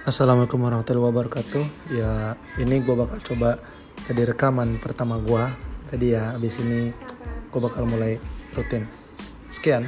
Assalamualaikum warahmatullahi wabarakatuh. Ya, ini gue bakal coba tadi rekaman pertama gue. Tadi ya, abis ini gue bakal mulai rutin. Sekian.